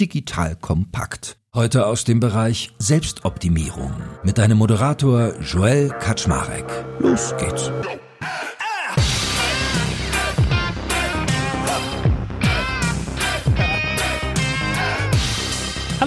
digital kompakt. Heute aus dem Bereich Selbstoptimierung mit deinem Moderator Joel Kaczmarek. Los geht's.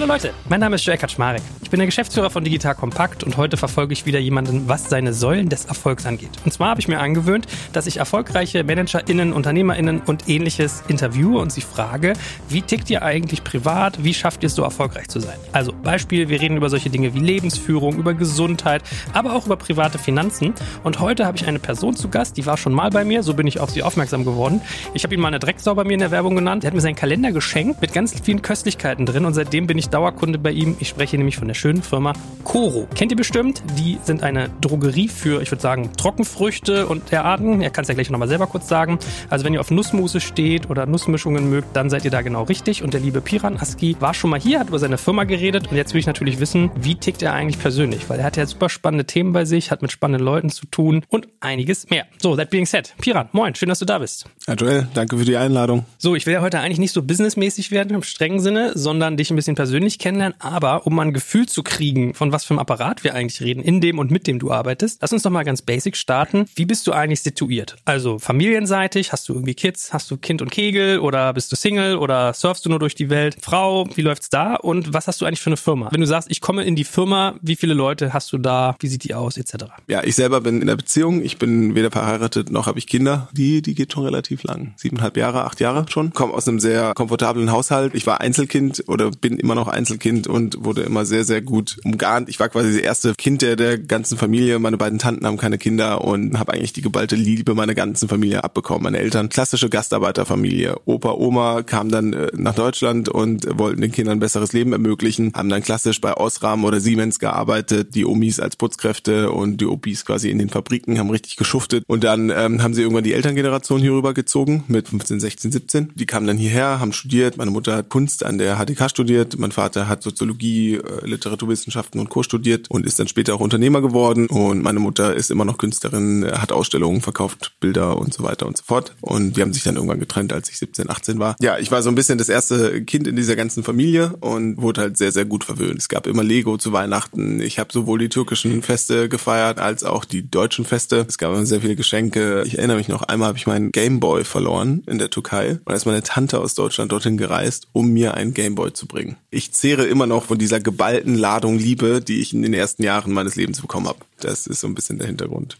Hallo Leute, mein Name ist Joel Kaczmarek. Ich bin der Geschäftsführer von Digital Kompakt und heute verfolge ich wieder jemanden, was seine Säulen des Erfolgs angeht. Und zwar habe ich mir angewöhnt, dass ich erfolgreiche ManagerInnen, UnternehmerInnen und ähnliches interviewe und sie frage, wie tickt ihr eigentlich privat, wie schafft ihr es so erfolgreich zu sein? Also Beispiel, wir reden über solche Dinge wie Lebensführung, über Gesundheit, aber auch über private Finanzen. Und heute habe ich eine Person zu Gast, die war schon mal bei mir, so bin ich auf sie aufmerksam geworden. Ich habe ihn mal eine Drecksau bei mir in der Werbung genannt. Er hat mir seinen Kalender geschenkt mit ganz vielen Köstlichkeiten drin und seitdem bin ich Dauerkunde bei ihm. Ich spreche nämlich von der schönen Firma Coro. Kennt ihr bestimmt? Die sind eine Drogerie für, ich würde sagen, Trockenfrüchte und derarten. Er kann es ja gleich nochmal selber kurz sagen. Also wenn ihr auf Nussmuse steht oder Nussmischungen mögt, dann seid ihr da genau richtig. Und der liebe Piran Aski war schon mal hier, hat über seine Firma geredet und jetzt will ich natürlich wissen, wie tickt er eigentlich persönlich? Weil er hat ja super spannende Themen bei sich, hat mit spannenden Leuten zu tun und einiges mehr. So, that being said. Piran, moin, schön, dass du da bist. Ja, Joel, danke für die Einladung. So, ich will ja heute eigentlich nicht so businessmäßig werden im strengen Sinne, sondern dich ein bisschen persönlich persönlich kennenlernen, aber um mal ein Gefühl zu kriegen, von was für einem Apparat wir eigentlich reden, in dem und mit dem du arbeitest, lass uns doch mal ganz basic starten. Wie bist du eigentlich situiert? Also familienseitig, hast du irgendwie Kids, hast du Kind und Kegel oder bist du Single oder surfst du nur durch die Welt? Frau, wie läuft's da? Und was hast du eigentlich für eine Firma? Wenn du sagst, ich komme in die Firma, wie viele Leute hast du da? Wie sieht die aus? Etc. Ja, ich selber bin in der Beziehung. Ich bin weder verheiratet noch habe ich Kinder. Die, die geht schon relativ lang. Siebeneinhalb Jahre, acht Jahre schon. Komme aus einem sehr komfortablen Haushalt. Ich war Einzelkind oder bin immer noch Einzelkind und wurde immer sehr, sehr gut umgarnt. Ich war quasi das erste Kind der, der ganzen Familie. Meine beiden Tanten haben keine Kinder und habe eigentlich die geballte Liebe meiner ganzen Familie abbekommen. Meine Eltern, klassische Gastarbeiterfamilie. Opa, Oma kamen dann äh, nach Deutschland und wollten den Kindern ein besseres Leben ermöglichen, haben dann klassisch bei Osram oder Siemens gearbeitet, die Omis als Putzkräfte und die Opis quasi in den Fabriken, haben richtig geschuftet. Und dann ähm, haben sie irgendwann die Elterngeneration hier rüber gezogen mit 15, 16, 17. Die kamen dann hierher, haben studiert. Meine Mutter hat Kunst an der HTK studiert, mein Vater hat Soziologie, äh, Literaturwissenschaften und Co. studiert und ist dann später auch Unternehmer geworden. Und meine Mutter ist immer noch Künstlerin, hat Ausstellungen, verkauft Bilder und so weiter und so fort. Und die haben sich dann irgendwann getrennt, als ich 17, 18 war. Ja, ich war so ein bisschen das erste Kind in dieser ganzen Familie und wurde halt sehr, sehr gut verwöhnt. Es gab immer Lego zu Weihnachten. Ich habe sowohl die türkischen Feste gefeiert als auch die deutschen Feste. Es gab immer sehr viele Geschenke. Ich erinnere mich noch, einmal habe ich meinen Gameboy verloren in der Türkei und da ist meine Tante aus Deutschland dorthin gereist, um mir einen Gameboy zu bringen. Ich zehre immer noch von dieser geballten Ladung Liebe, die ich in den ersten Jahren meines Lebens bekommen habe. Das ist so ein bisschen der Hintergrund.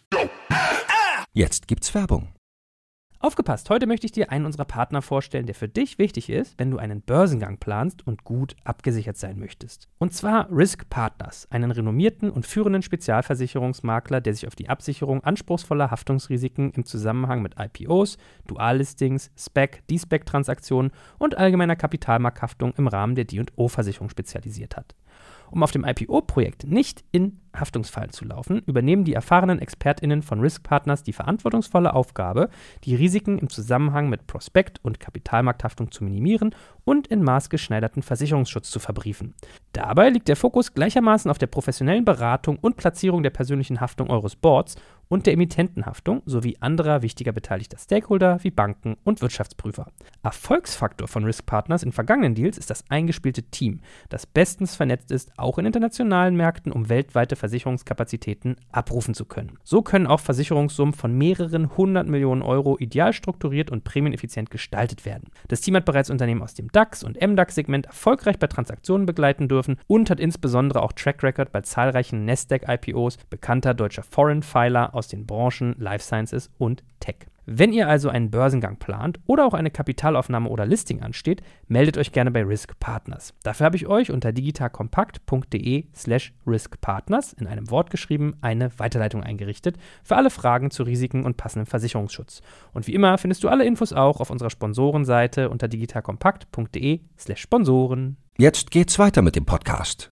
Jetzt gibt's Werbung. Aufgepasst, heute möchte ich dir einen unserer Partner vorstellen, der für dich wichtig ist, wenn du einen Börsengang planst und gut abgesichert sein möchtest. Und zwar Risk Partners, einen renommierten und führenden Spezialversicherungsmakler, der sich auf die Absicherung anspruchsvoller Haftungsrisiken im Zusammenhang mit IPOs, Duallistings, SPEC, D-SPEC-Transaktionen und allgemeiner Kapitalmarkthaftung im Rahmen der D&O-Versicherung spezialisiert hat. Um auf dem IPO-Projekt nicht in Haftungsfallen zu laufen, übernehmen die erfahrenen ExpertInnen von Risk Partners die verantwortungsvolle Aufgabe, die Risiken im Zusammenhang mit Prospekt- und Kapitalmarkthaftung zu minimieren und in maßgeschneiderten Versicherungsschutz zu verbriefen. Dabei liegt der Fokus gleichermaßen auf der professionellen Beratung und Platzierung der persönlichen Haftung eures Boards und der Emittentenhaftung sowie anderer wichtiger beteiligter Stakeholder wie Banken und Wirtschaftsprüfer. Erfolgsfaktor von Risk Partners in vergangenen Deals ist das eingespielte Team, das bestens vernetzt ist, auch in internationalen Märkten, um weltweite Versicherungskapazitäten abrufen zu können. So können auch Versicherungssummen von mehreren hundert Millionen Euro ideal strukturiert und prämieneffizient gestaltet werden. Das Team hat bereits Unternehmen aus dem DAX und MDAX-Segment erfolgreich bei Transaktionen begleiten dürfen und hat insbesondere auch Track Record bei zahlreichen Nasdaq-IPOs bekannter deutscher Foreign Filer aus den Branchen Life Sciences und Tech. Wenn ihr also einen Börsengang plant oder auch eine Kapitalaufnahme oder Listing ansteht, meldet euch gerne bei Risk Partners. Dafür habe ich euch unter digitalkompakt.de slash riskpartners in einem Wort geschrieben eine Weiterleitung eingerichtet für alle Fragen zu Risiken und passendem Versicherungsschutz. Und wie immer findest du alle Infos auch auf unserer Sponsorenseite unter digitalkompakt.de slash Sponsoren. Jetzt geht's weiter mit dem Podcast.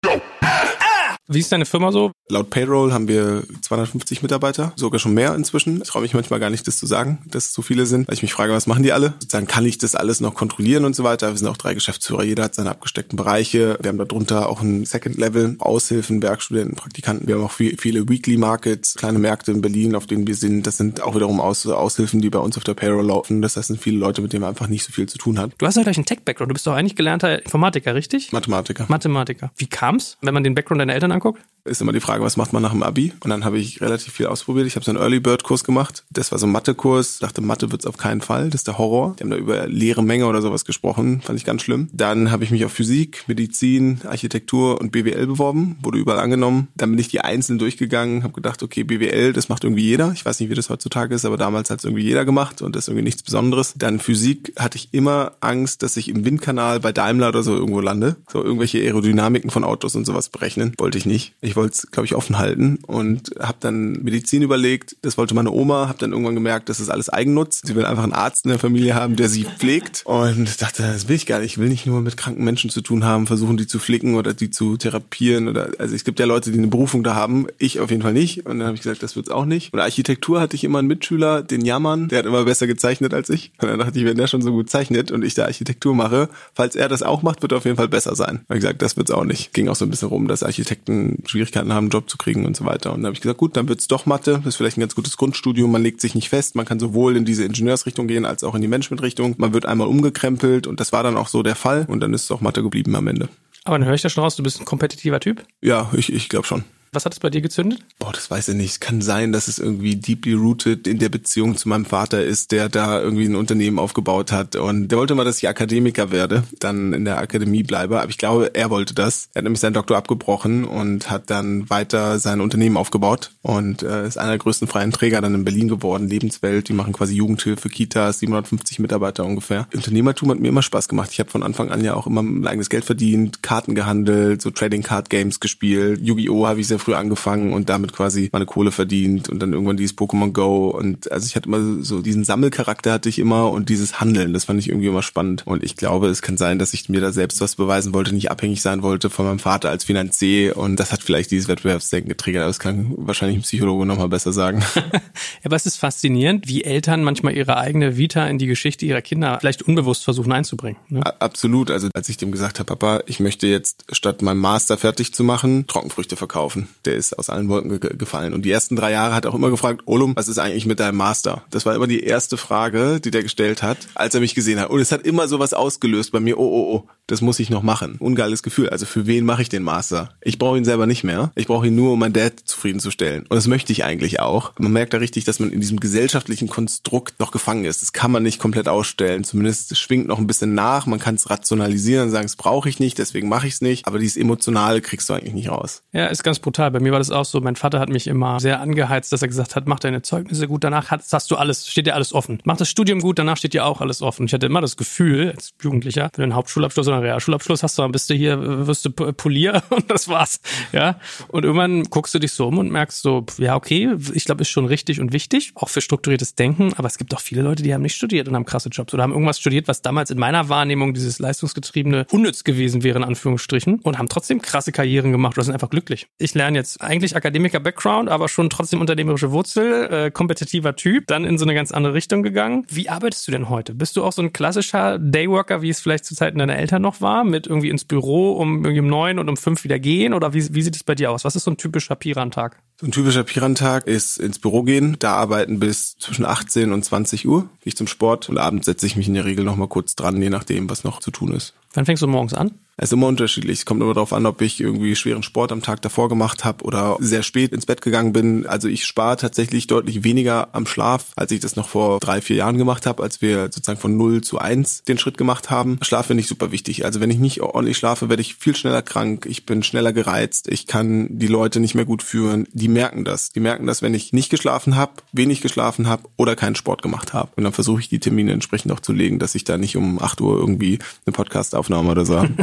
Wie ist deine Firma so? Laut Payroll haben wir 250 Mitarbeiter, sogar schon mehr inzwischen. Ich traue mich manchmal gar nicht, das zu sagen, dass es so viele sind, weil ich mich frage, was machen die alle? Sozusagen kann ich das alles noch kontrollieren und so weiter. Wir sind auch drei Geschäftsführer, jeder hat seine abgesteckten Bereiche. Wir haben darunter auch ein Second Level, Aushilfen, Werkstudenten, Praktikanten. Wir haben auch viele Weekly Markets, kleine Märkte in Berlin, auf denen wir sind. Das sind auch wiederum Aus Aushilfen, die bei uns auf der Payroll laufen. Das heißt, sind viele Leute, mit denen man einfach nicht so viel zu tun hat. Du hast ja gleich einen Tech-Background. Du bist doch eigentlich gelernter Informatiker, richtig? Mathematiker. Mathematiker. Wie kam's, wenn man den Background deiner Eltern anguckt? anguckt? Ist immer die Frage, was macht man nach dem Abi? Und dann habe ich relativ viel ausprobiert. Ich habe so einen Early Bird Kurs gemacht. Das war so ein Mathe-Kurs. Dachte, Mathe wird's auf keinen Fall. Das ist der Horror. Die haben da über leere Menge oder sowas gesprochen. Fand ich ganz schlimm. Dann habe ich mich auf Physik, Medizin, Architektur und BWL beworben. Wurde überall angenommen. Dann bin ich die einzeln durchgegangen. Habe gedacht, okay, BWL, das macht irgendwie jeder. Ich weiß nicht, wie das heutzutage ist, aber damals hat's irgendwie jeder gemacht und das ist irgendwie nichts Besonderes. Dann Physik hatte ich immer Angst, dass ich im Windkanal bei Daimler oder so irgendwo lande. So irgendwelche Aerodynamiken von Autos und sowas berechnen. Wollte ich nicht. Ich wollte es, glaube ich, offen halten und habe dann Medizin überlegt. Das wollte meine Oma. Habe dann irgendwann gemerkt, das ist alles Eigennutz. Sie will einfach einen Arzt in der Familie haben, der sie pflegt. Und dachte, das will ich gar nicht. Ich will nicht nur mit kranken Menschen zu tun haben, versuchen die zu flicken oder die zu therapieren. Oder also es gibt ja Leute, die eine Berufung da haben. Ich auf jeden Fall nicht. Und dann habe ich gesagt, das wird's auch nicht. Und Architektur hatte ich immer einen Mitschüler, den Jammern. Der hat immer besser gezeichnet als ich. Und dann dachte ich, wenn der schon so gut zeichnet und ich da Architektur mache, falls er das auch macht, wird er auf jeden Fall besser sein. Und ich gesagt, das wird's auch nicht. Ging auch so ein bisschen rum, dass Architekten Schwierigkeiten haben, einen Job zu kriegen und so weiter. Und dann habe ich gesagt, gut, dann wird's doch Mathe. Das ist vielleicht ein ganz gutes Grundstudium. Man legt sich nicht fest. Man kann sowohl in diese Ingenieursrichtung gehen als auch in die Managementrichtung. Man wird einmal umgekrempelt und das war dann auch so der Fall. Und dann ist es auch Mathe geblieben am Ende. Aber dann höre ich da schon raus, du bist ein kompetitiver Typ? Ja, ich, ich glaube schon. Was hat es bei dir gezündet? Boah, das weiß ich nicht. Kann sein, dass es irgendwie deeply rooted in der Beziehung zu meinem Vater ist, der da irgendwie ein Unternehmen aufgebaut hat. Und der wollte mal, dass ich Akademiker werde, dann in der Akademie bleibe. Aber ich glaube, er wollte das. Er hat nämlich seinen Doktor abgebrochen und hat dann weiter sein Unternehmen aufgebaut und äh, ist einer der größten freien Träger dann in Berlin geworden. Lebenswelt, die machen quasi Jugendhilfe, Kitas, 750 Mitarbeiter ungefähr. Unternehmertum hat mir immer Spaß gemacht. Ich habe von Anfang an ja auch immer mein eigenes Geld verdient, Karten gehandelt, so Trading Card Games gespielt. Yu-Gi-Oh! habe ich sehr früh angefangen und damit quasi meine Kohle verdient und dann irgendwann dieses Pokémon Go und also ich hatte immer so diesen Sammelcharakter hatte ich immer und dieses Handeln, das fand ich irgendwie immer spannend und ich glaube, es kann sein, dass ich mir da selbst was beweisen wollte, nicht abhängig sein wollte von meinem Vater als Finanzier und das hat vielleicht dieses Wettbewerbsdenken getriggert, aber das kann wahrscheinlich ein Psychologe nochmal besser sagen. ja, aber es ist faszinierend, wie Eltern manchmal ihre eigene Vita in die Geschichte ihrer Kinder vielleicht unbewusst versuchen einzubringen. Ne? Absolut, also als ich dem gesagt habe, Papa, ich möchte jetzt statt meinem Master fertig zu machen, Trockenfrüchte verkaufen. Der ist aus allen Wolken ge gefallen. Und die ersten drei Jahre hat er auch immer gefragt, Olum, was ist eigentlich mit deinem Master? Das war immer die erste Frage, die der gestellt hat, als er mich gesehen hat. Und es hat immer sowas ausgelöst bei mir, oh, oh, oh, das muss ich noch machen. Ungeiles Gefühl. Also für wen mache ich den Master? Ich brauche ihn selber nicht mehr. Ich brauche ihn nur, um mein Dad zufriedenzustellen. Und das möchte ich eigentlich auch. Man merkt da richtig, dass man in diesem gesellschaftlichen Konstrukt noch gefangen ist. Das kann man nicht komplett ausstellen. Zumindest schwingt noch ein bisschen nach. Man kann es rationalisieren und sagen, das brauche ich nicht, deswegen mache ich es nicht. Aber dieses Emotionale kriegst du eigentlich nicht raus. Ja, ist ganz brutal. Bei mir war das auch so. Mein Vater hat mich immer sehr angeheizt, dass er gesagt hat, mach deine Zeugnisse gut, danach hast, hast du alles, steht dir alles offen. Mach das Studium gut, danach steht dir auch alles offen. Ich hatte immer das Gefühl, als Jugendlicher, wenn du einen Hauptschulabschluss oder einen Realschulabschluss hast, dann bist du hier, wirst du Polier und das war's. Ja. Und irgendwann guckst du dich so um und merkst so, ja, okay, ich glaube, ist schon richtig und wichtig, auch für strukturiertes Denken, aber es gibt auch viele Leute, die haben nicht studiert und haben krasse Jobs oder haben irgendwas studiert, was damals in meiner Wahrnehmung dieses leistungsgetriebene unnütz gewesen wäre, in Anführungsstrichen, und haben trotzdem krasse Karrieren gemacht oder sind einfach glücklich. Ich lerne jetzt eigentlich Akademiker-Background, aber schon trotzdem unternehmerische Wurzel, äh, kompetitiver Typ, dann in so eine ganz andere Richtung gegangen. Wie arbeitest du denn heute? Bist du auch so ein klassischer Dayworker, wie es vielleicht zu Zeiten deiner Eltern noch war, mit irgendwie ins Büro um irgendwie um neun und um fünf wieder gehen? Oder wie, wie sieht es bei dir aus? Was ist so ein typischer Piran-Tag? So ein typischer Pirantag ist ins Büro gehen, da arbeiten bis zwischen 18 und 20 Uhr, gehe ich zum Sport und abends setze ich mich in der Regel noch mal kurz dran, je nachdem, was noch zu tun ist. Wann fängst du morgens an? Es ist immer unterschiedlich. Es kommt immer darauf an, ob ich irgendwie schweren Sport am Tag davor gemacht habe oder sehr spät ins Bett gegangen bin. Also ich spare tatsächlich deutlich weniger am Schlaf, als ich das noch vor drei, vier Jahren gemacht habe, als wir sozusagen von 0 zu 1 den Schritt gemacht haben. Schlaf finde ich super wichtig. Also wenn ich nicht ordentlich schlafe, werde ich viel schneller krank. Ich bin schneller gereizt. Ich kann die Leute nicht mehr gut führen. Die merken das. Die merken das, wenn ich nicht geschlafen habe, wenig geschlafen habe oder keinen Sport gemacht habe. Und dann versuche ich die Termine entsprechend auch zu legen, dass ich da nicht um 8 Uhr irgendwie eine Podcastaufnahme oder so habe.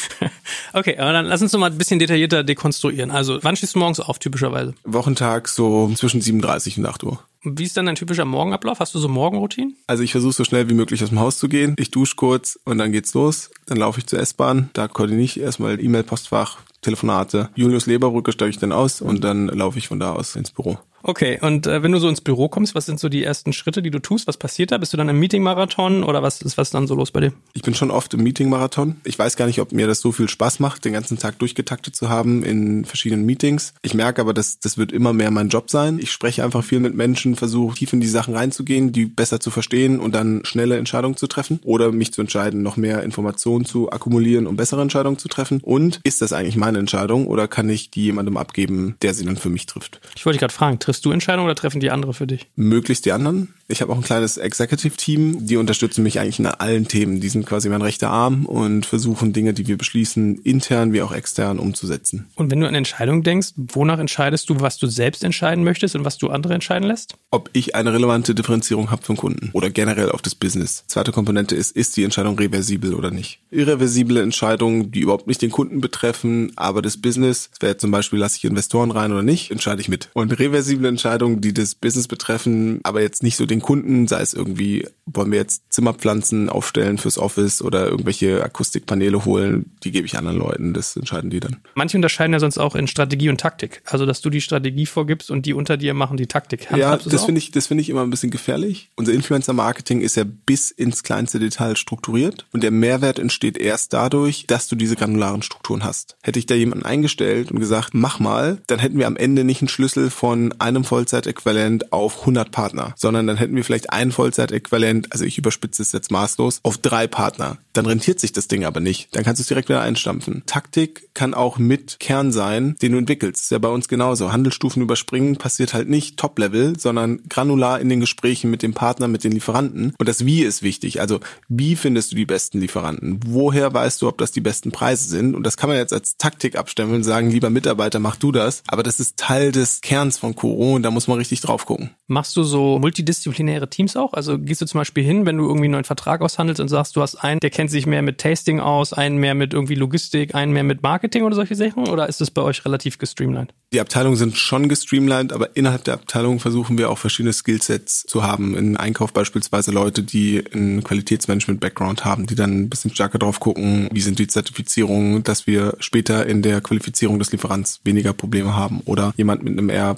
okay, aber dann lass uns noch mal ein bisschen detaillierter dekonstruieren. Also, wann stehst du morgens auf, typischerweise? Wochentag so zwischen 7.30 und 8 Uhr. Wie ist dann dein typischer Morgenablauf? Hast du so Morgenroutinen? Also ich versuche so schnell wie möglich aus dem Haus zu gehen. Ich dusche kurz und dann geht's los. Dann laufe ich zur S-Bahn. Da koordiniere ich erstmal E-Mail-Postfach, Telefonate. Julius Leberbrücke steige ich dann aus und dann laufe ich von da aus ins Büro. Okay, und äh, wenn du so ins Büro kommst, was sind so die ersten Schritte, die du tust? Was passiert da? Bist du dann im Meeting-Marathon oder was ist was dann so los bei dir? Ich bin schon oft im Meeting-Marathon. Ich weiß gar nicht, ob mir das so viel Spaß macht, den ganzen Tag durchgetaktet zu haben in verschiedenen Meetings. Ich merke aber, dass das wird immer mehr mein Job sein. Ich spreche einfach viel mit Menschen, versuche tief in die Sachen reinzugehen, die besser zu verstehen und dann schnelle Entscheidungen zu treffen oder mich zu entscheiden, noch mehr Informationen zu akkumulieren, um bessere Entscheidungen zu treffen. Und ist das eigentlich meine Entscheidung oder kann ich die jemandem abgeben, der sie dann für mich trifft? Ich wollte gerade fragen, triffst du Entscheidungen oder treffen die andere für dich? Möglichst die anderen. Ich habe auch ein kleines Executive-Team, die unterstützen mich eigentlich in allen Themen. Die sind quasi mein rechter Arm und versuchen Dinge, die wir beschließen, intern wie auch extern umzusetzen. Und wenn du an Entscheidungen denkst, wonach entscheidest du, was du selbst entscheiden möchtest und was du andere entscheiden lässt? Ob ich eine relevante Differenzierung habe den Kunden oder generell auf das Business. Zweite Komponente ist, ist die Entscheidung reversibel oder nicht? Irreversible Entscheidungen, die überhaupt nicht den Kunden betreffen, aber das Business, das wäre zum Beispiel, lasse ich Investoren rein oder nicht, entscheide ich mit. Und reversible Entscheidungen, die das Business betreffen, aber jetzt nicht so den Kunden, sei es irgendwie, wollen wir jetzt Zimmerpflanzen aufstellen fürs Office oder irgendwelche Akustikpaneele holen, die gebe ich anderen Leuten, das entscheiden die dann. Manche unterscheiden ja sonst auch in Strategie und Taktik. Also, dass du die Strategie vorgibst und die unter dir machen die Taktik. Ja, das finde ich, das finde ich immer ein bisschen gefährlich. Unser Influencer-Marketing ist ja bis ins kleinste Detail strukturiert und der Mehrwert entsteht erst dadurch, dass du diese granularen Strukturen hast. Hätte ich da jemanden eingestellt und gesagt, mach mal, dann hätten wir am Ende nicht einen Schlüssel von einem Vollzeitäquivalent auf 100 Partner, sondern dann hätten wir vielleicht ein Vollzeitäquivalent, also ich überspitze es jetzt maßlos, auf drei Partner. Dann rentiert sich das Ding aber nicht. Dann kannst du es direkt wieder einstampfen. Taktik kann auch mit Kern sein, den du entwickelst. ist ja bei uns genauso. Handelsstufen überspringen passiert halt nicht Top-Level, sondern granular in den Gesprächen mit dem Partner, mit den Lieferanten. Und das Wie ist wichtig. Also wie findest du die besten Lieferanten? Woher weißt du, ob das die besten Preise sind? Und das kann man jetzt als Taktik abstimmen und sagen, lieber Mitarbeiter, mach du das. Aber das ist Teil des Kerns von Koro und da muss man richtig drauf gucken. Machst du so multidisziplinäre Teams auch? Also gehst du zum Beispiel hin, wenn du irgendwie einen neuen Vertrag aushandelst und sagst, du hast einen, der kennt sich mehr mit Tasting aus, einen mehr mit irgendwie Logistik, einen mehr mit Marketing oder solche Sachen? Oder ist es bei euch relativ gestreamlined? Die Abteilungen sind schon gestreamlined, aber innerhalb der Abteilung versuchen wir auch verschiedene Skillsets zu haben. In Einkauf beispielsweise Leute, die einen Qualitätsmanagement-Background haben, die dann ein bisschen stärker drauf gucken, wie sind die Zertifizierungen, dass wir später in der Qualifizierung des Lieferants weniger Probleme haben. Oder jemand mit einem eher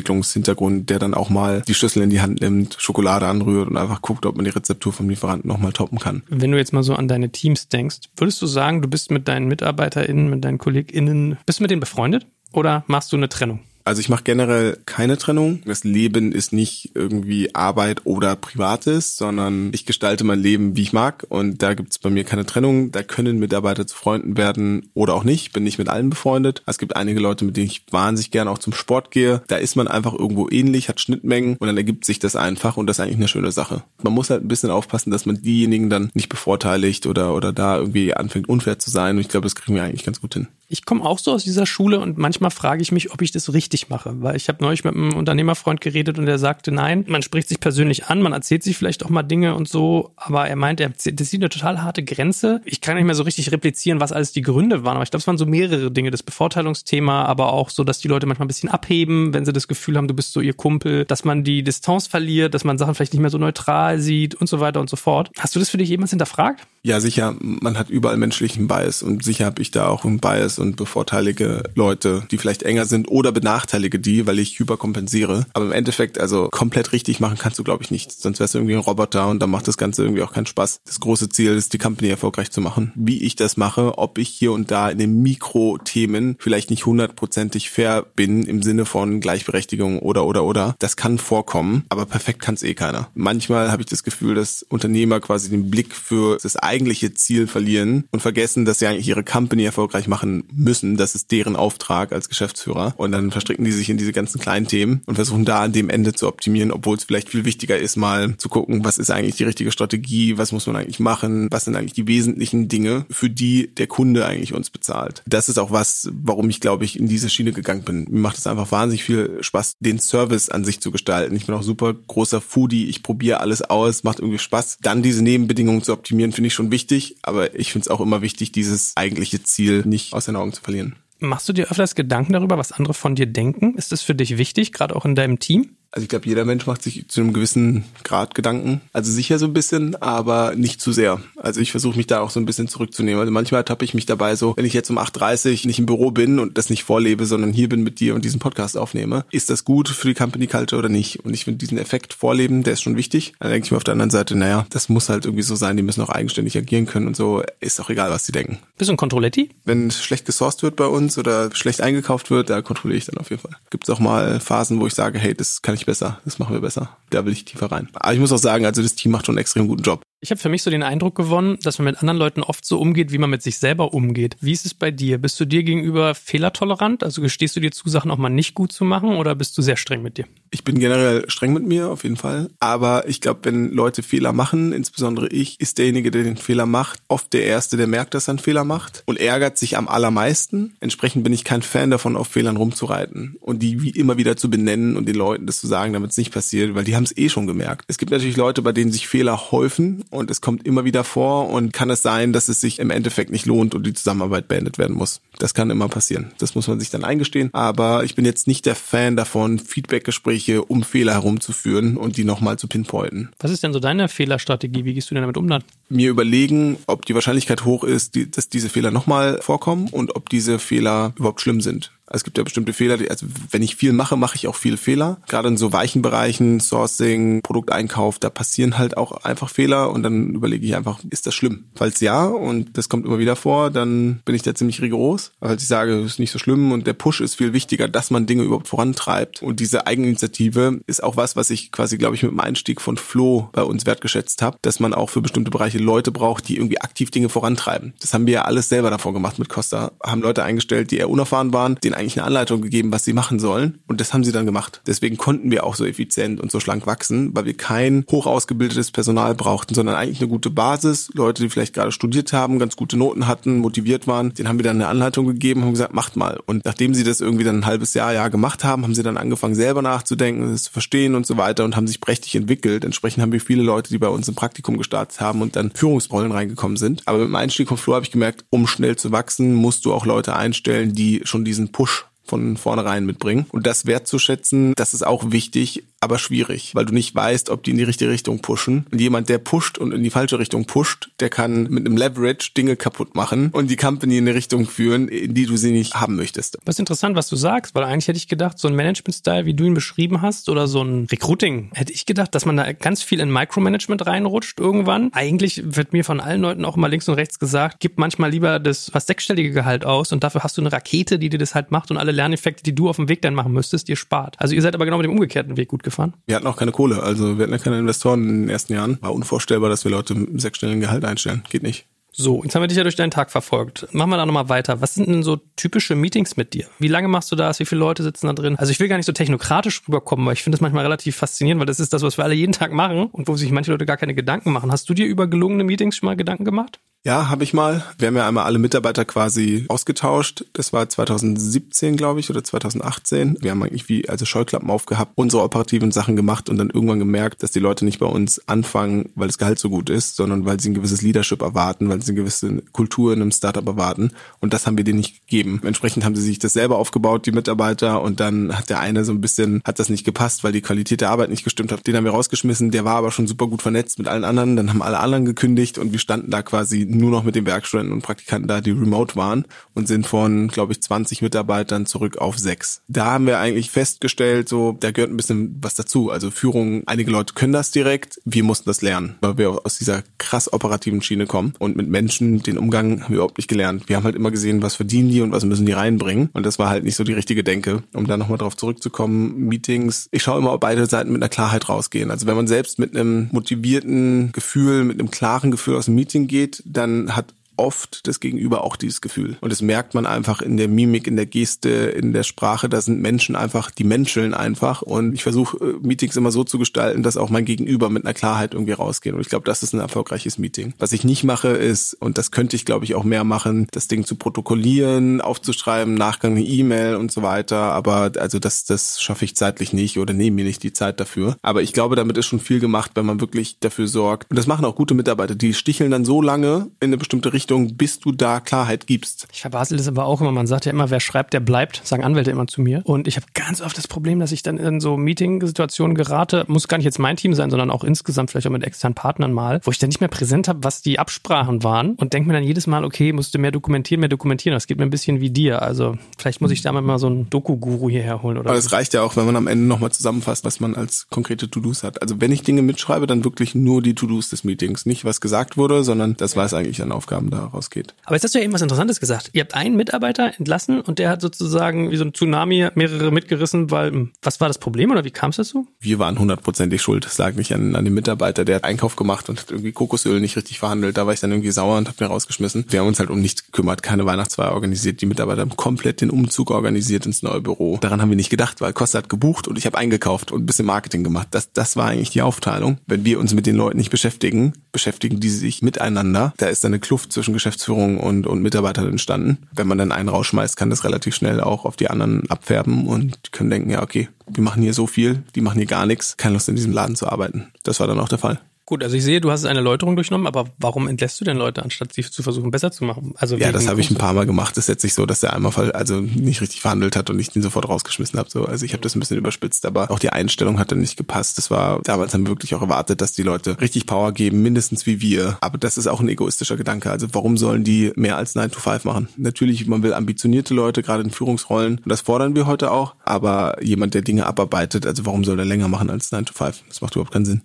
Produktentwicklungshintergrund, der dann auch mal die Schlüssel in die Hand nimmt, Schokolade anrührt und einfach guckt, ob man die Rezeptur vom Lieferanten nochmal toppen kann. Wenn du jetzt mal so an deine Teams denkst, würdest du sagen, du bist mit deinen MitarbeiterInnen, mit deinen KollegInnen, bist du mit denen befreundet? Oder machst du eine Trennung? Also ich mache generell keine Trennung. Das Leben ist nicht irgendwie Arbeit oder Privates, sondern ich gestalte mein Leben, wie ich mag. Und da gibt es bei mir keine Trennung. Da können Mitarbeiter zu Freunden werden oder auch nicht. Bin nicht mit allen befreundet. Es gibt einige Leute, mit denen ich wahnsinnig gerne auch zum Sport gehe. Da ist man einfach irgendwo ähnlich, hat Schnittmengen und dann ergibt sich das einfach und das ist eigentlich eine schöne Sache. Man muss halt ein bisschen aufpassen, dass man diejenigen dann nicht bevorteiligt oder, oder da irgendwie anfängt unfair zu sein. Und ich glaube, das kriegen wir eigentlich ganz gut hin. Ich komme auch so aus dieser Schule und manchmal frage ich mich, ob ich das richtig mache, weil ich habe neulich mit einem Unternehmerfreund geredet und der sagte, nein, man spricht sich persönlich an, man erzählt sich vielleicht auch mal Dinge und so, aber er meint, das ist eine total harte Grenze. Ich kann nicht mehr so richtig replizieren, was alles die Gründe waren, aber ich glaube, es waren so mehrere Dinge, das Bevorteilungsthema, aber auch so, dass die Leute manchmal ein bisschen abheben, wenn sie das Gefühl haben, du bist so ihr Kumpel, dass man die Distanz verliert, dass man Sachen vielleicht nicht mehr so neutral sieht und so weiter und so fort. Hast du das für dich jemals hinterfragt? Ja, sicher, man hat überall menschlichen Bias und sicher habe ich da auch einen Bias und bevorteilige Leute, die vielleicht enger sind oder benachteilige die, weil ich hyperkompensiere. Aber im Endeffekt, also komplett richtig machen kannst du, glaube ich, nicht. Sonst wärst du irgendwie ein Roboter und dann macht das Ganze irgendwie auch keinen Spaß. Das große Ziel ist, die Company erfolgreich zu machen. Wie ich das mache, ob ich hier und da in den Mikrothemen vielleicht nicht hundertprozentig fair bin im Sinne von Gleichberechtigung oder oder oder, das kann vorkommen, aber perfekt kann es eh keiner. Manchmal habe ich das Gefühl, dass Unternehmer quasi den Blick für das eigentliche Ziel verlieren und vergessen, dass sie eigentlich ihre Company erfolgreich machen müssen. Das ist deren Auftrag als Geschäftsführer. Und dann verstricken die sich in diese ganzen kleinen Themen und versuchen da an dem Ende zu optimieren, obwohl es vielleicht viel wichtiger ist, mal zu gucken, was ist eigentlich die richtige Strategie, was muss man eigentlich machen, was sind eigentlich die wesentlichen Dinge, für die der Kunde eigentlich uns bezahlt. Das ist auch was, warum ich, glaube ich, in diese Schiene gegangen bin. Mir macht es einfach wahnsinnig viel Spaß, den Service an sich zu gestalten. Ich bin auch super großer Foodie, ich probiere alles aus, macht irgendwie Spaß. Dann diese Nebenbedingungen zu optimieren, finde ich schon wichtig, aber ich finde es auch immer wichtig, dieses eigentliche Ziel nicht aus den Augen zu verlieren. Machst du dir öfters Gedanken darüber, was andere von dir denken? Ist das für dich wichtig, gerade auch in deinem Team? Also ich glaube, jeder Mensch macht sich zu einem gewissen Grad Gedanken. Also sicher so ein bisschen, aber nicht zu sehr. Also ich versuche mich da auch so ein bisschen zurückzunehmen. Also manchmal tappe ich mich dabei so, wenn ich jetzt um 8.30 Uhr nicht im Büro bin und das nicht vorlebe, sondern hier bin mit dir und diesen Podcast aufnehme, ist das gut für die Company Culture oder nicht? Und ich finde diesen Effekt vorleben, der ist schon wichtig. Dann denke ich mir auf der anderen Seite, naja, das muss halt irgendwie so sein, die müssen auch eigenständig agieren können und so. Ist auch egal, was die denken. Bist du ein Controletti? Wenn schlecht gesourced wird bei uns oder schlecht eingekauft wird, da kontrolliere ich dann auf jeden Fall. Gibt es auch mal Phasen, wo ich sage, hey, das kann ich besser, das machen wir besser. Da will ich tiefer rein. Aber ich muss auch sagen, also das Team macht schon einen extrem guten Job. Ich habe für mich so den Eindruck gewonnen, dass man mit anderen Leuten oft so umgeht, wie man mit sich selber umgeht. Wie ist es bei dir? Bist du dir gegenüber fehlertolerant? Also gestehst du dir zu, Sachen auch mal nicht gut zu machen oder bist du sehr streng mit dir? Ich bin generell streng mit mir, auf jeden Fall. Aber ich glaube, wenn Leute Fehler machen, insbesondere ich, ist derjenige, der den Fehler macht, oft der Erste, der merkt, dass er einen Fehler macht und ärgert sich am allermeisten. Entsprechend bin ich kein Fan davon, auf Fehlern rumzureiten und die wie immer wieder zu benennen und den Leuten das zu sagen, damit es nicht passiert, weil die haben es eh schon gemerkt. Es gibt natürlich Leute, bei denen sich Fehler häufen und es kommt immer wieder vor und kann es sein, dass es sich im Endeffekt nicht lohnt und die Zusammenarbeit beendet werden muss. Das kann immer passieren. Das muss man sich dann eingestehen. Aber ich bin jetzt nicht der Fan davon, Feedbackgespräche um Fehler herumzuführen und die nochmal zu pinpointen. Was ist denn so deine Fehlerstrategie? Wie gehst du denn damit um dann? Mir überlegen, ob die Wahrscheinlichkeit hoch ist, dass diese Fehler nochmal vorkommen und ob diese Fehler überhaupt schlimm sind. Es gibt ja bestimmte Fehler, also wenn ich viel mache, mache ich auch viele Fehler. Gerade in so weichen Bereichen, Sourcing, Produkteinkauf, da passieren halt auch einfach Fehler und dann überlege ich einfach, ist das schlimm? Falls ja, und das kommt immer wieder vor, dann bin ich da ziemlich rigoros. Falls ich sage, ist nicht so schlimm und der Push ist viel wichtiger, dass man Dinge überhaupt vorantreibt. Und diese Eigeninitiative ist auch was, was ich quasi, glaube ich, mit dem Einstieg von Flo bei uns wertgeschätzt habe, dass man auch für bestimmte Bereiche Leute braucht, die irgendwie aktiv Dinge vorantreiben. Das haben wir ja alles selber davor gemacht mit Costa. Haben Leute eingestellt, die eher unerfahren waren, den eigentlich eine Anleitung gegeben, was sie machen sollen. Und das haben sie dann gemacht. Deswegen konnten wir auch so effizient und so schlank wachsen, weil wir kein hoch ausgebildetes Personal brauchten, sondern eigentlich eine gute Basis. Leute, die vielleicht gerade studiert haben, ganz gute Noten hatten, motiviert waren, denen haben wir dann eine Anleitung gegeben und gesagt, macht mal. Und nachdem sie das irgendwie dann ein halbes Jahr, Jahr gemacht haben, haben sie dann angefangen, selber nachzudenken, das zu verstehen und so weiter und haben sich prächtig entwickelt. Entsprechend haben wir viele Leute, die bei uns im Praktikum gestartet haben und dann Führungsrollen reingekommen sind. Aber mit dem Einstieg von Flo habe ich gemerkt, um schnell zu wachsen, musst du auch Leute einstellen, die schon diesen Push von vornherein mitbringen. Und das wertzuschätzen, das ist auch wichtig, aber schwierig, weil du nicht weißt, ob die in die richtige Richtung pushen. Und jemand, der pusht und in die falsche Richtung pusht, der kann mit einem Leverage Dinge kaputt machen und die Company in eine Richtung führen, in die du sie nicht haben möchtest. Was interessant, was du sagst, weil eigentlich hätte ich gedacht, so ein Management-Style, wie du ihn beschrieben hast, oder so ein Recruiting, hätte ich gedacht, dass man da ganz viel in Micromanagement reinrutscht irgendwann. Eigentlich wird mir von allen Leuten auch immer links und rechts gesagt, gib manchmal lieber das was sechsstellige Gehalt aus und dafür hast du eine Rakete, die dir das halt macht und alle Lerneffekte, die du auf dem Weg dann machen müsstest, dir spart. Also ihr seid aber genau mit dem umgekehrten Weg gut gefahren. Wir hatten auch keine Kohle, also wir hatten ja keine Investoren in den ersten Jahren. War unvorstellbar, dass wir Leute mit sechsstelligen Gehalt einstellen. Geht nicht. So, jetzt haben wir dich ja durch deinen Tag verfolgt. Machen wir da nochmal weiter. Was sind denn so typische Meetings mit dir? Wie lange machst du das? Wie viele Leute sitzen da drin? Also ich will gar nicht so technokratisch rüberkommen, weil ich finde das manchmal relativ faszinierend, weil das ist das, was wir alle jeden Tag machen und wo sich manche Leute gar keine Gedanken machen. Hast du dir über gelungene Meetings schon mal Gedanken gemacht? Ja, habe ich mal. Wir haben ja einmal alle Mitarbeiter quasi ausgetauscht. Das war 2017, glaube ich, oder 2018. Wir haben eigentlich wie also Scheuklappen aufgehabt, unsere operativen Sachen gemacht und dann irgendwann gemerkt, dass die Leute nicht bei uns anfangen, weil das Gehalt so gut ist, sondern weil sie ein gewisses Leadership erwarten, weil sie eine gewisse Kultur in einem Startup erwarten. Und das haben wir denen nicht gegeben. Entsprechend haben sie sich das selber aufgebaut, die Mitarbeiter. Und dann hat der eine so ein bisschen, hat das nicht gepasst, weil die Qualität der Arbeit nicht gestimmt hat. Den haben wir rausgeschmissen. Der war aber schon super gut vernetzt mit allen anderen. Dann haben alle anderen gekündigt und wir standen da quasi nur noch mit den Werkstudenten und Praktikanten da, die remote waren und sind von, glaube ich, 20 Mitarbeitern zurück auf sechs. Da haben wir eigentlich festgestellt, so, da gehört ein bisschen was dazu. Also Führung, einige Leute können das direkt, wir mussten das lernen, weil wir aus dieser krass operativen Schiene kommen und mit Menschen, den Umgang haben wir überhaupt nicht gelernt. Wir haben halt immer gesehen, was verdienen die und was müssen die reinbringen und das war halt nicht so die richtige Denke. Um da nochmal drauf zurückzukommen, Meetings, ich schaue immer, ob beide Seiten mit einer Klarheit rausgehen. Also wenn man selbst mit einem motivierten Gefühl, mit einem klaren Gefühl aus dem Meeting geht, dann hat oft das Gegenüber auch dieses Gefühl. Und das merkt man einfach in der Mimik, in der Geste, in der Sprache. Da sind Menschen einfach, die menscheln einfach. Und ich versuche äh, Meetings immer so zu gestalten, dass auch mein Gegenüber mit einer Klarheit irgendwie rausgeht. Und ich glaube, das ist ein erfolgreiches Meeting. Was ich nicht mache ist, und das könnte ich glaube ich auch mehr machen, das Ding zu protokollieren, aufzuschreiben, Nachgang eine E-Mail und so weiter. Aber also das, das schaffe ich zeitlich nicht oder nehme mir nicht die Zeit dafür. Aber ich glaube, damit ist schon viel gemacht, wenn man wirklich dafür sorgt. Und das machen auch gute Mitarbeiter. Die sticheln dann so lange in eine bestimmte Richtung, Richtung, bis du da Klarheit gibst. Ich verbasel das aber auch immer. Man sagt ja immer, wer schreibt, der bleibt, sagen Anwälte immer zu mir. Und ich habe ganz oft das Problem, dass ich dann in so Meeting-Situationen gerate, muss gar nicht jetzt mein Team sein, sondern auch insgesamt vielleicht auch mit externen Partnern mal, wo ich dann nicht mehr präsent habe, was die Absprachen waren und denke mir dann jedes Mal, okay, musst du mehr dokumentieren, mehr dokumentieren. Das geht mir ein bisschen wie dir. Also vielleicht muss ich da mal so einen Doku-Guru hierher holen. Oder Aber es reicht ja auch, wenn man am Ende nochmal zusammenfasst, was man als konkrete To-Dos hat. Also wenn ich Dinge mitschreibe, dann wirklich nur die To-Dos des Meetings. Nicht, was gesagt wurde, sondern das, was eigentlich an Aufgaben daraus geht. Aber jetzt hast du ja eben was Interessantes gesagt. Ihr habt einen Mitarbeiter entlassen und der hat sozusagen wie so ein Tsunami mehrere mitgerissen, weil hm, was war das Problem oder wie kam es dazu? Wir waren hundertprozentig schuld. Es lag nicht an, an dem Mitarbeiter, der hat Einkauf gemacht und hat irgendwie Kokosöl nicht richtig verhandelt. Da war ich dann irgendwie sauer und hab mir rausgeschmissen. Wir haben uns halt um nichts gekümmert, keine Weihnachtsfeier organisiert. Die Mitarbeiter haben komplett den Umzug organisiert ins neue Büro. Daran haben wir nicht gedacht, weil Costa hat gebucht und ich habe eingekauft und ein bisschen Marketing gemacht. Das, das war eigentlich die Aufteilung. Wenn wir uns mit den Leuten nicht beschäftigen, beschäftigen die sich miteinander. Da ist dann eine Kluft zwischen Geschäftsführung und, und Mitarbeitern entstanden. Wenn man dann einen rausschmeißt, kann das relativ schnell auch auf die anderen abfärben und können denken, ja, okay, wir machen hier so viel, die machen hier gar nichts, keine Lust in diesem Laden zu arbeiten. Das war dann auch der Fall. Gut, also ich sehe, du hast eine Läuterung durchgenommen, aber warum entlässt du denn Leute, anstatt sie zu versuchen, besser zu machen? Also ja, das habe ich ein paar Mal gemacht. Das ist jetzt nicht so, dass der einmal also nicht richtig verhandelt hat und ich den sofort rausgeschmissen habe. So, also ich habe das ein bisschen überspitzt, aber auch die Einstellung hat dann nicht gepasst. Das war damals haben wir wirklich auch erwartet, dass die Leute richtig Power geben, mindestens wie wir. Aber das ist auch ein egoistischer Gedanke. Also warum sollen die mehr als 9 to 5 machen? Natürlich, man will ambitionierte Leute, gerade in Führungsrollen. Und das fordern wir heute auch. Aber jemand, der Dinge abarbeitet, also warum soll der länger machen als 9 to 5? Das macht überhaupt keinen Sinn.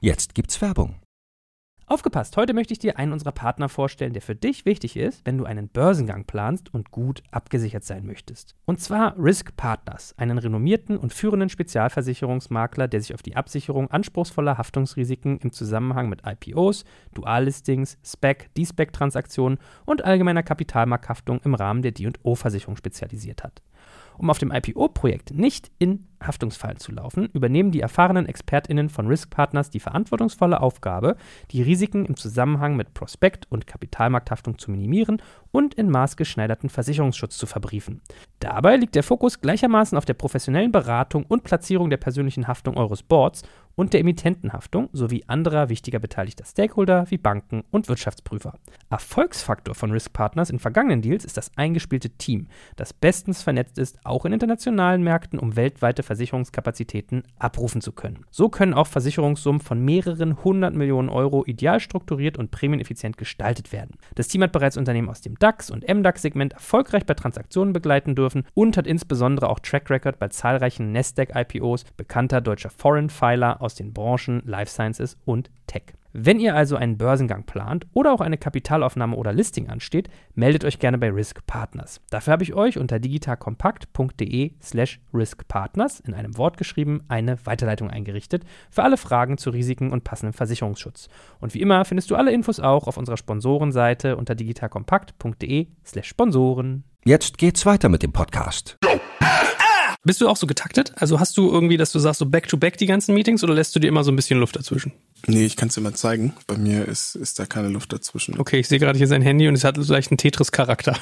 Jetzt gibt's Werbung. Aufgepasst, heute möchte ich dir einen unserer Partner vorstellen, der für dich wichtig ist, wenn du einen Börsengang planst und gut abgesichert sein möchtest. Und zwar Risk Partners, einen renommierten und führenden Spezialversicherungsmakler, der sich auf die Absicherung anspruchsvoller Haftungsrisiken im Zusammenhang mit IPOs, Duallistings, SPEC, D-SPEC-Transaktionen und allgemeiner Kapitalmarkthaftung im Rahmen der D&O-Versicherung spezialisiert hat. Um auf dem IPO-Projekt nicht in Haftungsfallen zu laufen, übernehmen die erfahrenen ExpertInnen von Risk Partners die verantwortungsvolle Aufgabe, die Risiken im Zusammenhang mit Prospekt- und Kapitalmarkthaftung zu minimieren und in maßgeschneiderten Versicherungsschutz zu verbriefen. Dabei liegt der Fokus gleichermaßen auf der professionellen Beratung und Platzierung der persönlichen Haftung eures Boards und der Emittentenhaftung sowie anderer wichtiger beteiligter Stakeholder wie Banken und Wirtschaftsprüfer. Erfolgsfaktor von Risk Partners in vergangenen Deals ist das eingespielte Team, das bestens vernetzt ist, auch in internationalen Märkten, um weltweite Versicherungskapazitäten abrufen zu können. So können auch Versicherungssummen von mehreren hundert Millionen Euro ideal strukturiert und prämieneffizient gestaltet werden. Das Team hat bereits Unternehmen aus dem DAX und MDAX-Segment erfolgreich bei Transaktionen begleiten dürfen und hat insbesondere auch Track Record bei zahlreichen Nasdaq-IPOs bekannter deutscher Foreign Filer aus den Branchen Life Sciences und Tech. Wenn ihr also einen Börsengang plant oder auch eine Kapitalaufnahme oder Listing ansteht, meldet euch gerne bei Risk Partners. Dafür habe ich euch unter digitalkompakt.de slash riskpartners in einem Wort geschrieben eine Weiterleitung eingerichtet für alle Fragen zu Risiken und passendem Versicherungsschutz. Und wie immer findest du alle Infos auch auf unserer Sponsorenseite unter digitalkompakt.de slash Sponsoren. Jetzt geht's weiter mit dem Podcast. Bist du auch so getaktet? Also hast du irgendwie, dass du sagst, so back-to-back die ganzen Meetings oder lässt du dir immer so ein bisschen Luft dazwischen? Nee, ich kann es dir mal zeigen. Bei mir ist, ist da keine Luft dazwischen. Okay, ich sehe gerade hier sein Handy und es hat vielleicht einen Tetris-Charakter.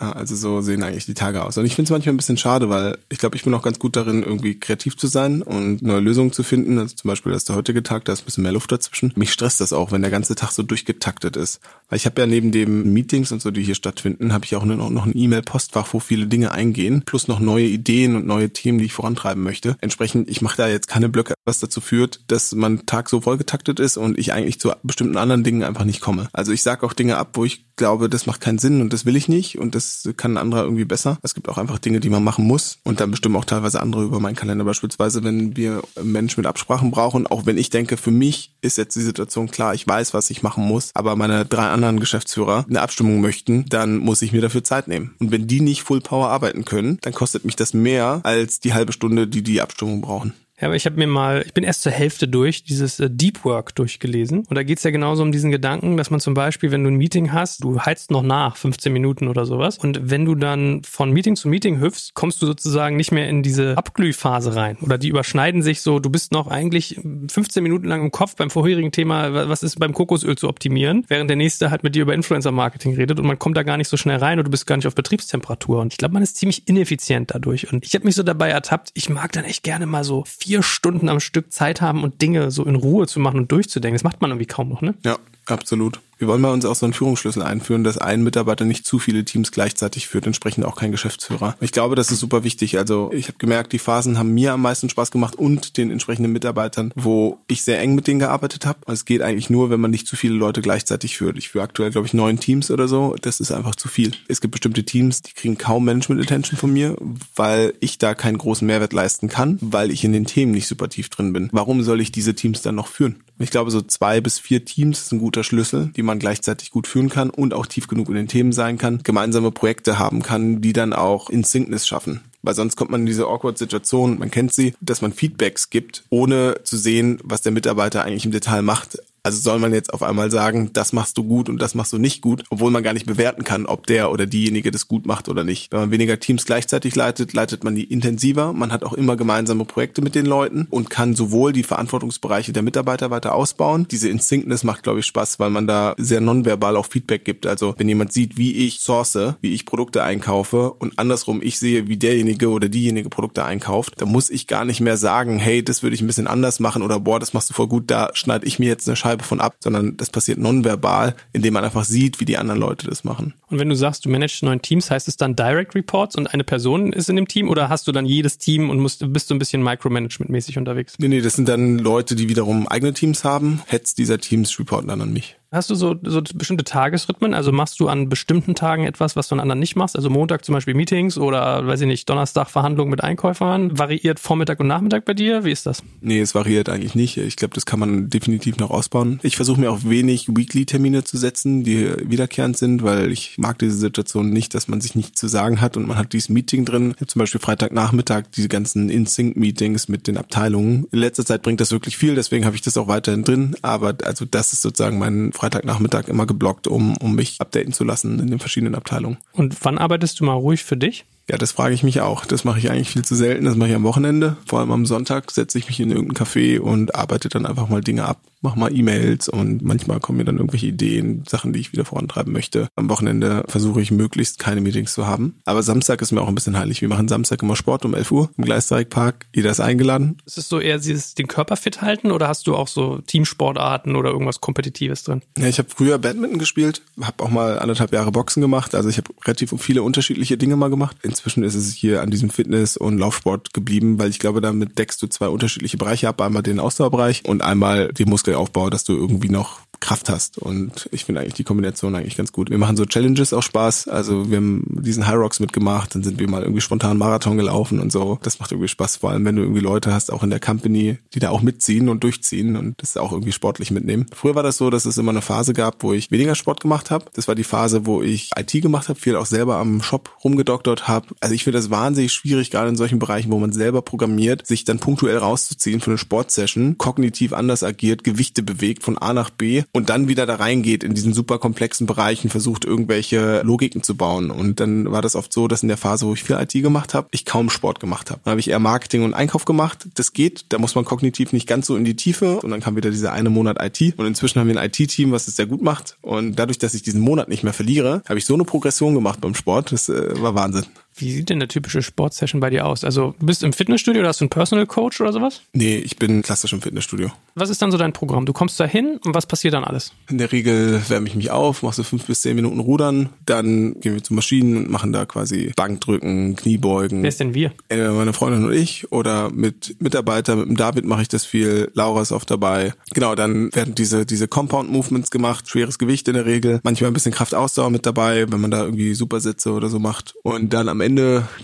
Ja, also so sehen eigentlich die Tage aus. Und ich finde es manchmal ein bisschen schade, weil ich glaube, ich bin auch ganz gut darin, irgendwie kreativ zu sein und neue Lösungen zu finden. Also zum Beispiel, dass der heutige Tag, da ist ein bisschen mehr Luft dazwischen. Mich stresst das auch, wenn der ganze Tag so durchgetaktet ist. Weil ich habe ja neben dem Meetings und so, die hier stattfinden, habe ich auch noch, noch ein E-Mail-Postfach, wo viele Dinge eingehen, plus noch neue Ideen und neue Themen, die ich vorantreiben möchte. Entsprechend, ich mache da jetzt keine Blöcke, was dazu führt, dass mein Tag so vollgetaktet ist und ich eigentlich zu bestimmten anderen Dingen einfach nicht komme. Also ich sage auch Dinge ab, wo ich glaube, das macht keinen Sinn und das will ich nicht und das kann ein anderer irgendwie besser. Es gibt auch einfach Dinge, die man machen muss und dann bestimmen auch teilweise andere über meinen Kalender. Beispielsweise, wenn wir Menschen mit Absprachen brauchen, auch wenn ich denke, für mich ist jetzt die Situation klar, ich weiß, was ich machen muss, aber meine drei anderen Geschäftsführer eine Abstimmung möchten, dann muss ich mir dafür Zeit nehmen. Und wenn die nicht Full Power arbeiten können, dann kostet mich das mehr als die halbe Stunde, die die Abstimmung brauchen. Ja, aber ich habe mir mal, ich bin erst zur Hälfte durch, dieses äh, Deep Work durchgelesen. Und da geht's ja genauso um diesen Gedanken, dass man zum Beispiel, wenn du ein Meeting hast, du heizt noch nach, 15 Minuten oder sowas. Und wenn du dann von Meeting zu Meeting hüpfst, kommst du sozusagen nicht mehr in diese Abglühphase rein. Oder die überschneiden sich so, du bist noch eigentlich 15 Minuten lang im Kopf beim vorherigen Thema, was ist beim Kokosöl zu optimieren, während der nächste halt mit dir über Influencer-Marketing redet und man kommt da gar nicht so schnell rein und du bist gar nicht auf Betriebstemperatur. Und ich glaube, man ist ziemlich ineffizient dadurch. Und ich habe mich so dabei ertappt, ich mag dann echt gerne mal so vier Stunden am Stück Zeit haben und Dinge so in Ruhe zu machen und durchzudenken. Das macht man irgendwie kaum noch, ne? Ja, absolut. Wir wollen bei uns auch so einen Führungsschlüssel einführen, dass ein Mitarbeiter nicht zu viele Teams gleichzeitig führt, entsprechend auch kein Geschäftsführer. Ich glaube, das ist super wichtig. Also ich habe gemerkt, die Phasen haben mir am meisten Spaß gemacht und den entsprechenden Mitarbeitern, wo ich sehr eng mit denen gearbeitet habe. Es geht eigentlich nur, wenn man nicht zu viele Leute gleichzeitig führt. Ich führe aktuell, glaube ich, neun Teams oder so. Das ist einfach zu viel. Es gibt bestimmte Teams, die kriegen kaum Management-Attention von mir, weil ich da keinen großen Mehrwert leisten kann, weil ich in den Themen nicht super tief drin bin. Warum soll ich diese Teams dann noch führen? Ich glaube, so zwei bis vier Teams ist ein guter Schlüssel, die man gleichzeitig gut führen kann und auch tief genug in den Themen sein kann, gemeinsame Projekte haben kann, die dann auch in Syncness schaffen. Weil sonst kommt man in diese awkward Situation, man kennt sie, dass man Feedbacks gibt, ohne zu sehen, was der Mitarbeiter eigentlich im Detail macht. Also soll man jetzt auf einmal sagen, das machst du gut und das machst du nicht gut, obwohl man gar nicht bewerten kann, ob der oder diejenige das gut macht oder nicht. Wenn man weniger Teams gleichzeitig leitet, leitet man die intensiver. Man hat auch immer gemeinsame Projekte mit den Leuten und kann sowohl die Verantwortungsbereiche der Mitarbeiter weiter ausbauen. Diese Instinctness macht, glaube ich, Spaß, weil man da sehr nonverbal auch Feedback gibt. Also wenn jemand sieht, wie ich source, wie ich Produkte einkaufe und andersrum ich sehe, wie derjenige oder diejenige Produkte einkauft, dann muss ich gar nicht mehr sagen, hey, das würde ich ein bisschen anders machen oder boah, das machst du voll gut, da schneide ich mir jetzt eine Scheibe von ab, sondern das passiert nonverbal, indem man einfach sieht, wie die anderen Leute das machen. Und wenn du sagst, du managst neun Teams, heißt es dann Direct Reports und eine Person ist in dem Team oder hast du dann jedes Team und musst, bist du ein bisschen Micromanagement-mäßig unterwegs? Nee, nee, das sind dann Leute, die wiederum eigene Teams haben. Heads dieser Teams reporten dann an mich. Hast du so, so bestimmte Tagesrhythmen? Also machst du an bestimmten Tagen etwas, was du an anderen nicht machst? Also Montag zum Beispiel Meetings oder, weiß ich nicht, Donnerstag Verhandlungen mit Einkäufern. Variiert Vormittag und Nachmittag bei dir? Wie ist das? Nee, es variiert eigentlich nicht. Ich glaube, das kann man definitiv noch ausbauen. Ich versuche mir auch wenig Weekly-Termine zu setzen, die wiederkehrend sind, weil ich mag diese Situation nicht, dass man sich nicht zu sagen hat und man hat dieses Meeting drin. Ich habe zum Beispiel Freitagnachmittag diese ganzen In-Sync-Meetings mit den Abteilungen. In letzter Zeit bringt das wirklich viel, deswegen habe ich das auch weiterhin drin. Aber also das ist sozusagen mein Freitagnachmittag immer geblockt, um, um mich updaten zu lassen in den verschiedenen Abteilungen. Und wann arbeitest du mal ruhig für dich? Ja, das frage ich mich auch. Das mache ich eigentlich viel zu selten. Das mache ich am Wochenende. Vor allem am Sonntag setze ich mich in irgendein Café und arbeite dann einfach mal Dinge ab. Mach mal E-Mails und manchmal kommen mir dann irgendwelche Ideen, Sachen, die ich wieder vorantreiben möchte. Am Wochenende versuche ich möglichst keine Meetings zu haben. Aber Samstag ist mir auch ein bisschen heilig. Wir machen Samstag immer Sport um 11 Uhr im Gleisdreieckpark. Jeder ist eingeladen. Ist es so eher dieses, den Körper fit halten oder hast du auch so Teamsportarten oder irgendwas Kompetitives drin? Ja, ich habe früher Badminton gespielt, habe auch mal anderthalb Jahre Boxen gemacht. Also ich habe relativ viele unterschiedliche Dinge mal gemacht. Inzwischen ist es hier an diesem Fitness- und Laufsport geblieben, weil ich glaube, damit deckst du zwei unterschiedliche Bereiche ab. Einmal den Ausdauerbereich und einmal den Muskelaufbau, dass du irgendwie noch Kraft hast. Und ich finde eigentlich die Kombination eigentlich ganz gut. Wir machen so Challenges auch Spaß. Also wir haben diesen High Rocks mitgemacht, dann sind wir mal irgendwie spontan Marathon gelaufen und so. Das macht irgendwie Spaß, vor allem wenn du irgendwie Leute hast, auch in der Company, die da auch mitziehen und durchziehen und das auch irgendwie sportlich mitnehmen. Früher war das so, dass es immer eine Phase gab, wo ich weniger Sport gemacht habe. Das war die Phase, wo ich IT gemacht habe, viel auch selber am Shop rumgedoktert habe. Also ich finde das wahnsinnig schwierig, gerade in solchen Bereichen, wo man selber programmiert, sich dann punktuell rauszuziehen für eine Sportsession, kognitiv anders agiert, Gewichte bewegt von A nach B und dann wieder da reingeht in diesen super komplexen Bereichen, versucht irgendwelche Logiken zu bauen. Und dann war das oft so, dass in der Phase, wo ich viel IT gemacht habe, ich kaum Sport gemacht habe. Dann habe ich eher Marketing und Einkauf gemacht. Das geht, da muss man kognitiv nicht ganz so in die Tiefe. Und dann kam wieder dieser eine Monat IT. Und inzwischen haben wir ein IT-Team, was es sehr gut macht. Und dadurch, dass ich diesen Monat nicht mehr verliere, habe ich so eine Progression gemacht beim Sport. Das äh, war Wahnsinn. Wie sieht denn eine typische Sportsession bei dir aus? Also, du bist im Fitnessstudio oder hast du einen Personal Coach oder sowas? Nee, ich bin klassisch im Fitnessstudio. Was ist dann so dein Programm? Du kommst da hin und was passiert dann alles? In der Regel wärme ich mich auf, mache so fünf bis zehn Minuten Rudern, dann gehen wir zu Maschinen und machen da quasi Bankdrücken, Kniebeugen. Wer ist denn wir? Entweder meine Freundin und ich oder mit Mitarbeitern, mit dem David mache ich das viel, Laura ist oft dabei. Genau, dann werden diese, diese Compound Movements gemacht, schweres Gewicht in der Regel, manchmal ein bisschen Kraftausdauer mit dabei, wenn man da irgendwie Supersätze oder so macht. Und dann am Ende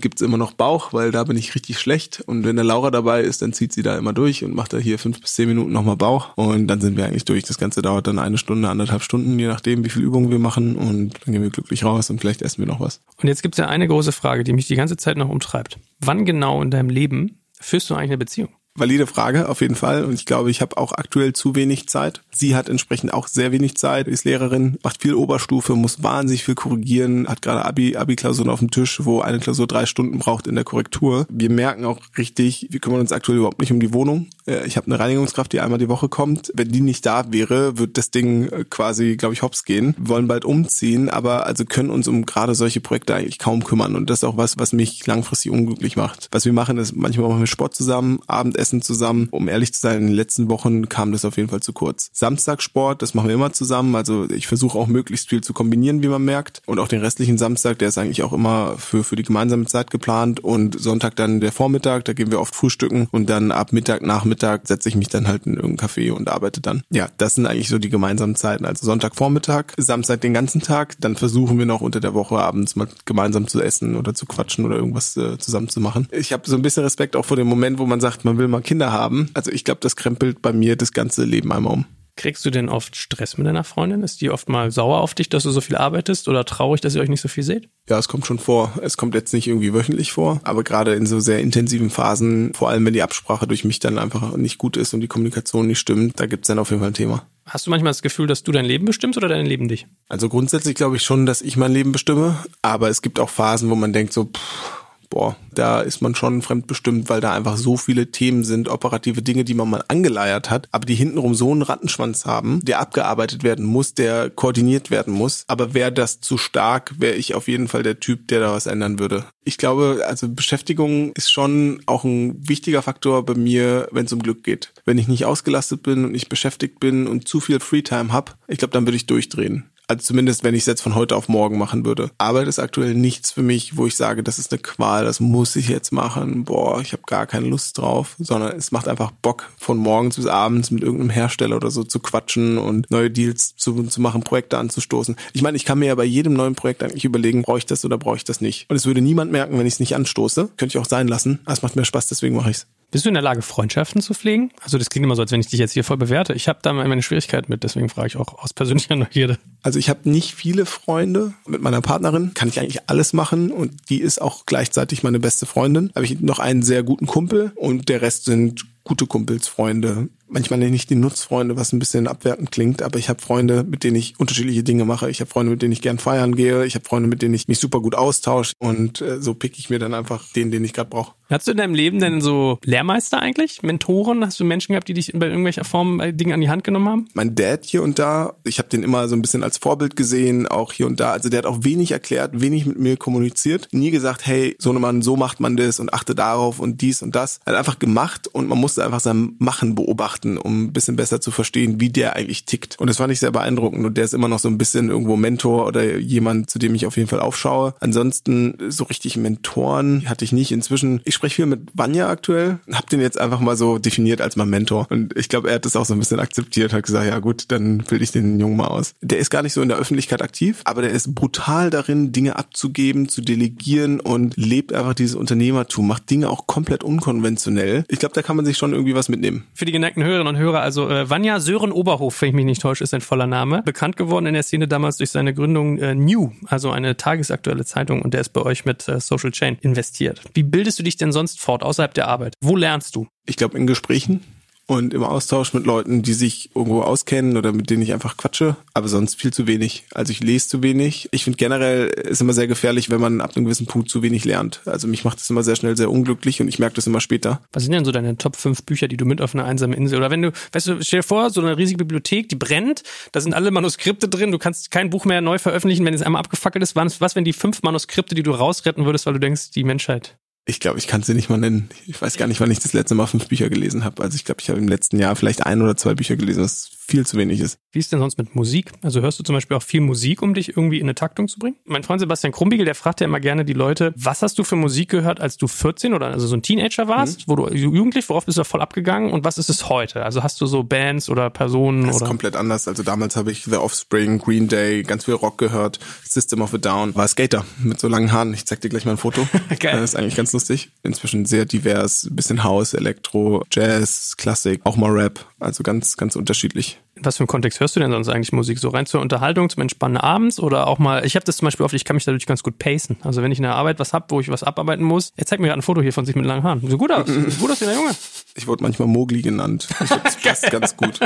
gibt's immer noch Bauch, weil da bin ich richtig schlecht. Und wenn der Laura dabei ist, dann zieht sie da immer durch und macht da hier fünf bis zehn Minuten nochmal Bauch. Und dann sind wir eigentlich durch. Das Ganze dauert dann eine Stunde, anderthalb Stunden, je nachdem, wie viel Übungen wir machen. Und dann gehen wir glücklich raus und vielleicht essen wir noch was. Und jetzt gibt's ja eine große Frage, die mich die ganze Zeit noch umtreibt. Wann genau in deinem Leben führst du eigentlich eine Beziehung? Valide Frage, auf jeden Fall. Und ich glaube, ich habe auch aktuell zu wenig Zeit. Sie hat entsprechend auch sehr wenig Zeit, ist Lehrerin, macht viel Oberstufe, muss wahnsinnig viel korrigieren, hat gerade Abi, Abi-Klausuren auf dem Tisch, wo eine Klausur drei Stunden braucht in der Korrektur. Wir merken auch richtig, wir kümmern uns aktuell überhaupt nicht um die Wohnung. Äh, Ich habe eine Reinigungskraft, die einmal die Woche kommt. Wenn die nicht da wäre, wird das Ding äh, quasi, glaube ich, hops gehen. Wir wollen bald umziehen, aber also können uns um gerade solche Projekte eigentlich kaum kümmern. Und das ist auch was, was mich langfristig unglücklich macht. Was wir machen, ist manchmal machen wir Sport zusammen, Abendessen essen zusammen. Um ehrlich zu sein, in den letzten Wochen kam das auf jeden Fall zu kurz. Samstagsport, das machen wir immer zusammen. Also ich versuche auch möglichst viel zu kombinieren, wie man merkt. Und auch den restlichen Samstag, der ist eigentlich auch immer für, für die gemeinsame Zeit geplant. Und Sonntag dann der Vormittag, da gehen wir oft frühstücken. Und dann ab Mittag, Nachmittag setze ich mich dann halt in irgendein Café und arbeite dann. Ja, das sind eigentlich so die gemeinsamen Zeiten. Also Sonntagvormittag, Samstag den ganzen Tag. Dann versuchen wir noch unter der Woche abends mal gemeinsam zu essen oder zu quatschen oder irgendwas äh, zusammen zu machen. Ich habe so ein bisschen Respekt auch vor dem Moment, wo man sagt, man will mal Kinder haben. Also ich glaube, das krempelt bei mir das ganze Leben einmal um. Kriegst du denn oft Stress mit deiner Freundin? Ist die oft mal sauer auf dich, dass du so viel arbeitest oder traurig, dass ihr euch nicht so viel seht? Ja, es kommt schon vor. Es kommt jetzt nicht irgendwie wöchentlich vor, aber gerade in so sehr intensiven Phasen, vor allem wenn die Absprache durch mich dann einfach nicht gut ist und die Kommunikation nicht stimmt, da gibt's dann auf jeden Fall ein Thema. Hast du manchmal das Gefühl, dass du dein Leben bestimmst oder dein Leben dich? Also grundsätzlich glaube ich schon, dass ich mein Leben bestimme, aber es gibt auch Phasen, wo man denkt so, pff, boah, da ist man schon fremdbestimmt, weil da einfach so viele Themen sind, operative Dinge, die man mal angeleiert hat, aber die hintenrum so einen Rattenschwanz haben, der abgearbeitet werden muss, der koordiniert werden muss. Aber wäre das zu stark, wäre ich auf jeden Fall der Typ, der da was ändern würde. Ich glaube, also Beschäftigung ist schon auch ein wichtiger Faktor bei mir, wenn es um Glück geht. Wenn ich nicht ausgelastet bin und nicht beschäftigt bin und zu viel Freetime hab, ich glaube, dann würde ich durchdrehen. Also zumindest, wenn ich es jetzt von heute auf morgen machen würde. Arbeit ist aktuell nichts für mich, wo ich sage, das ist eine Qual, das muss ich jetzt machen. Boah, ich habe gar keine Lust drauf, sondern es macht einfach Bock, von morgens bis abends mit irgendeinem Hersteller oder so zu quatschen und neue Deals zu, zu machen, Projekte anzustoßen. Ich meine, ich kann mir ja bei jedem neuen Projekt eigentlich überlegen, brauche ich das oder brauche ich das nicht. Und es würde niemand merken, wenn ich es nicht anstoße. Könnte ich auch sein lassen. Aber es macht mir Spaß, deswegen mache ich es. Bist du in der Lage, Freundschaften zu pflegen? Also das klingt immer so, als wenn ich dich jetzt hier voll bewerte. Ich habe da meine Schwierigkeit mit, deswegen frage ich auch aus persönlicher Neugierde. Also ich habe nicht viele Freunde. Mit meiner Partnerin kann ich eigentlich alles machen und die ist auch gleichzeitig meine beste Freundin. Habe ich noch einen sehr guten Kumpel und der Rest sind gute Kumpels, Freunde, manchmal nenne ich die Nutzfreunde, was ein bisschen abwertend klingt, aber ich habe Freunde, mit denen ich unterschiedliche Dinge mache. Ich habe Freunde, mit denen ich gern feiern gehe. Ich habe Freunde, mit denen ich mich super gut austausche und äh, so pick ich mir dann einfach den, den ich gerade brauche. Hast du in deinem Leben denn so Lehrmeister eigentlich? Mentoren? Hast du Menschen gehabt, die dich bei irgendwelcher Form äh, Dinge an die Hand genommen haben? Mein Dad hier und da, ich habe den immer so ein bisschen als Vorbild gesehen, auch hier und da. Also der hat auch wenig erklärt, wenig mit mir kommuniziert, nie gesagt, hey, so Mann, so macht man das und achte darauf und dies und das. Er hat einfach gemacht und man musste einfach sein Machen beobachten, um ein bisschen besser zu verstehen, wie der eigentlich tickt. Und das fand ich sehr beeindruckend und der ist immer noch so ein bisschen irgendwo Mentor oder jemand, zu dem ich auf jeden Fall aufschaue. Ansonsten so richtig Mentoren hatte ich nicht. Inzwischen, ich spreche viel mit Vanya aktuell, hab den jetzt einfach mal so definiert als mein Mentor. Und ich glaube, er hat das auch so ein bisschen akzeptiert, hat gesagt, ja gut, dann bilde ich den Jungen mal aus. Der ist gar nicht so in der Öffentlichkeit aktiv, aber der ist brutal darin, Dinge abzugeben, zu delegieren und lebt einfach dieses Unternehmertum, macht Dinge auch komplett unkonventionell. Ich glaube, da kann man sich schon irgendwie was mitnehmen. Für die geneigten Hörerinnen und Hörer, also äh, Vanya Sören Oberhof, wenn ich mich nicht täusche, ist sein voller Name. Bekannt geworden in der Szene damals durch seine Gründung äh, New, also eine tagesaktuelle Zeitung und der ist bei euch mit äh, Social Chain investiert. Wie bildest du dich denn sonst fort außerhalb der Arbeit? Wo lernst du? Ich glaube in Gesprächen und im Austausch mit Leuten, die sich irgendwo auskennen oder mit denen ich einfach quatsche, aber sonst viel zu wenig. Also ich lese zu wenig. Ich finde generell ist immer sehr gefährlich, wenn man ab einem gewissen Punkt zu wenig lernt. Also mich macht das immer sehr schnell sehr unglücklich und ich merke das immer später. Was sind denn so deine Top 5 Bücher, die du mit auf eine einsame Insel oder wenn du, weißt du, stell dir vor, so eine riesige Bibliothek, die brennt, da sind alle Manuskripte drin, du kannst kein Buch mehr neu veröffentlichen, wenn es einmal abgefackelt ist. Was, was wenn die fünf Manuskripte, die du rausretten würdest, weil du denkst, die Menschheit ich glaube, ich kann sie nicht mal nennen. Ich weiß gar nicht, wann ich das letzte Mal fünf Bücher gelesen habe. Also ich glaube, ich habe im letzten Jahr vielleicht ein oder zwei Bücher gelesen, was viel zu wenig ist. Wie ist denn sonst mit Musik? Also hörst du zum Beispiel auch viel Musik, um dich irgendwie in eine Taktung zu bringen? Mein Freund Sebastian Krumbiegel, der fragt ja immer gerne die Leute, was hast du für Musik gehört, als du 14 oder also so ein Teenager warst, mhm. wo du jugendlich, worauf bist du voll abgegangen und was ist es heute? Also hast du so Bands oder Personen? Das ist oder? komplett anders. Also damals habe ich The Offspring, Green Day, ganz viel Rock gehört, System of a Down, war Skater mit so langen Haaren. Ich zeig dir gleich mal ein Foto. Geil. Das ist eigentlich ganz lustig. Inzwischen sehr divers, bisschen House, Elektro, Jazz, Klassik, auch mal Rap. Also ganz, ganz unterschiedlich. Was für einem Kontext hörst du denn sonst eigentlich Musik? So rein zur Unterhaltung, zum Entspannen abends oder auch mal, ich habe das zum Beispiel oft, ich kann mich dadurch ganz gut pacen. Also wenn ich in der Arbeit was hab, wo ich was abarbeiten muss, er zeigt mir gerade ein Foto hier von sich mit langen Haaren. So gut aus. Sieht gut aus wie der Junge. Ich wurde manchmal Mogli genannt. Das passt ganz gut.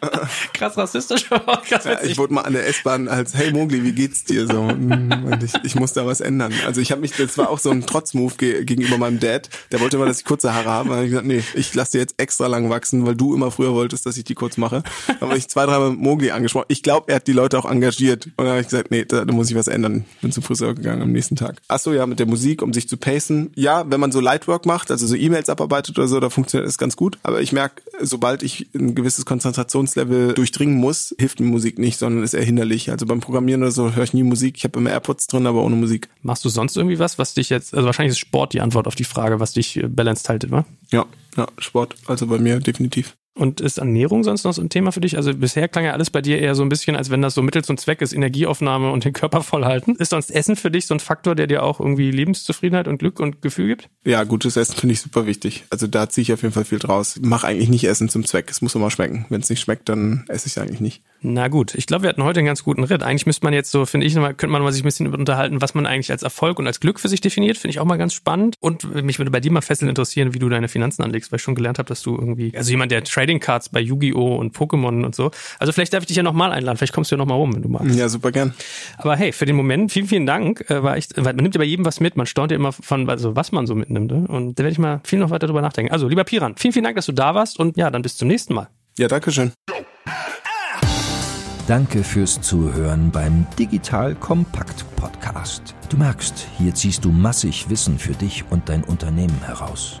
krass rassistisch, aber krass Ja, ich wurde mal an der S-Bahn als, hey Mogli, wie geht's dir so? Und ich, ich muss da was ändern. Also ich habe mich, das war auch so ein Trotzmove ge gegenüber meinem Dad. Der wollte immer, dass ich kurze Haare habe. Und hab ich gesagt, nee, ich lasse die jetzt extra lang wachsen, weil du immer früher wolltest, dass ich die kurz mache. Dann habe ich zwei, dreimal Mogli angesprochen. Ich glaube, er hat die Leute auch engagiert. Und dann habe ich gesagt, nee, da, da muss ich was ändern. Bin zum Friseur gegangen am nächsten Tag. Ach so, ja, mit der Musik, um sich zu pacen. Ja, wenn man so Lightwork macht, also so E-Mails abarbeitet oder so, da funktioniert das ganz gut. Aber ich merke, sobald ich ein gewisses Konzentrationslevel durchdringen muss, hilft mir Musik nicht, sondern ist eher hinderlich. Also beim Programmieren oder so höre ich nie Musik. Ich habe immer AirPods drin, aber ohne Musik. Machst du sonst irgendwie was, was dich jetzt, also wahrscheinlich ist Sport die Antwort auf die Frage, was dich äh, balanced haltet, wa? Ja, ja, Sport, also bei mir definitiv. Und ist Ernährung sonst noch so ein Thema für dich? Also bisher klang ja alles bei dir eher so ein bisschen, als wenn das so Mittel zum Zweck ist, Energieaufnahme und den Körper voll halten. Ist sonst Essen für dich so ein Faktor, der dir auch irgendwie Lebenszufriedenheit und Glück und Gefühl gibt? Ja, gutes Essen finde ich super wichtig. Also da ziehe ich auf jeden Fall viel draus. Mach eigentlich nicht Essen zum Zweck. Es muss immer schmecken. Wenn es nicht schmeckt, dann esse ich es eigentlich nicht. Na gut, ich glaube, wir hatten heute einen ganz guten Ritt. Eigentlich müsste man jetzt so, finde ich, nochmal, könnte man mal sich ein bisschen unterhalten, was man eigentlich als Erfolg und als Glück für sich definiert. Finde ich auch mal ganz spannend. Und mich würde bei dir mal fesseln interessieren, wie du deine Finanzen anlegst, weil ich schon gelernt habe, dass du irgendwie, also jemand, der Trading Cards bei Yu-Gi-Oh! und Pokémon und so. Also vielleicht darf ich dich ja nochmal einladen. Vielleicht kommst du ja nochmal rum, wenn du magst. Ja, super gern. Aber hey, für den Moment, vielen, vielen Dank. Äh, war echt, weil man nimmt ja bei jedem was mit. Man staunt ja immer von, also was man so mitnimmt. Ne? Und da werde ich mal viel noch weiter drüber nachdenken. Also, lieber Piran, vielen, vielen Dank, dass du da warst. Und ja, dann bis zum nächsten Mal. Ja, danke schön. Danke fürs Zuhören beim Digital Kompakt Podcast. Du merkst, hier ziehst du massig Wissen für dich und dein Unternehmen heraus.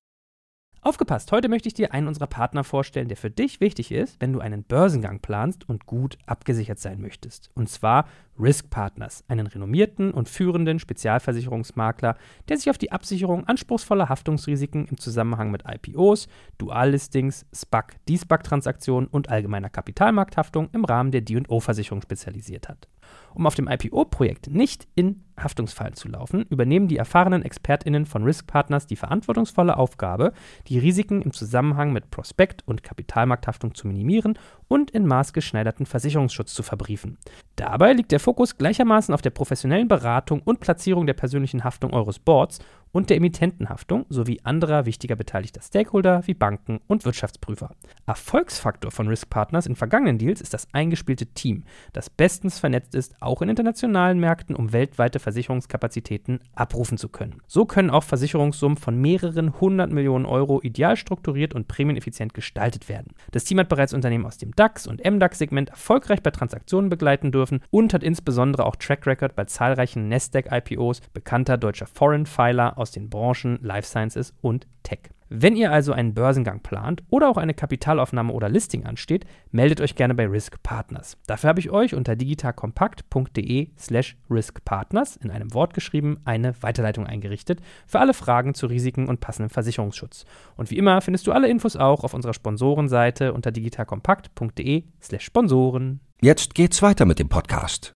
Aufgepasst, heute möchte ich dir einen unserer Partner vorstellen, der für dich wichtig ist, wenn du einen Börsengang planst und gut abgesichert sein möchtest. Und zwar Risk Partners, einen renommierten und führenden Spezialversicherungsmakler, der sich auf die Absicherung anspruchsvoller Haftungsrisiken im Zusammenhang mit IPOs, Duallistings, SPAC, D-SPAC-Transaktionen und allgemeiner Kapitalmarkthaftung im Rahmen der D&O-Versicherung spezialisiert hat. Um auf dem IPO-Projekt nicht in Haftungsfallen zu laufen, übernehmen die erfahrenen ExpertInnen von Risk Partners die verantwortungsvolle Aufgabe, die Risiken im Zusammenhang mit Prospekt- und Kapitalmarkthaftung zu minimieren und in maßgeschneiderten Versicherungsschutz zu verbriefen. Dabei liegt der Fokus gleichermaßen auf der professionellen Beratung und Platzierung der persönlichen Haftung eures Boards und der Emittentenhaftung sowie anderer wichtiger beteiligter Stakeholder wie Banken und Wirtschaftsprüfer. Erfolgsfaktor von Risk Partners in vergangenen Deals ist das eingespielte Team, das bestens vernetzt ist, auch in internationalen Märkten, um weltweite Versicherungskapazitäten abrufen zu können. So können auch Versicherungssummen von mehreren hundert Millionen Euro ideal strukturiert und prämieneffizient gestaltet werden. Das Team hat bereits Unternehmen aus dem DAX und MDAX-Segment erfolgreich bei Transaktionen begleiten dürfen und hat insbesondere auch Track Record bei zahlreichen Nasdaq-IPOs bekannter deutscher Foreign Filer aus den Branchen Life Sciences und Tech. Wenn ihr also einen Börsengang plant oder auch eine Kapitalaufnahme oder Listing ansteht, meldet euch gerne bei Risk Partners. Dafür habe ich euch unter digitalkompakt.de slash riskpartners in einem Wort geschrieben eine Weiterleitung eingerichtet für alle Fragen zu Risiken und passendem Versicherungsschutz. Und wie immer findest du alle Infos auch auf unserer Sponsorenseite unter digitalkompakt.de slash Sponsoren. Jetzt geht's weiter mit dem Podcast.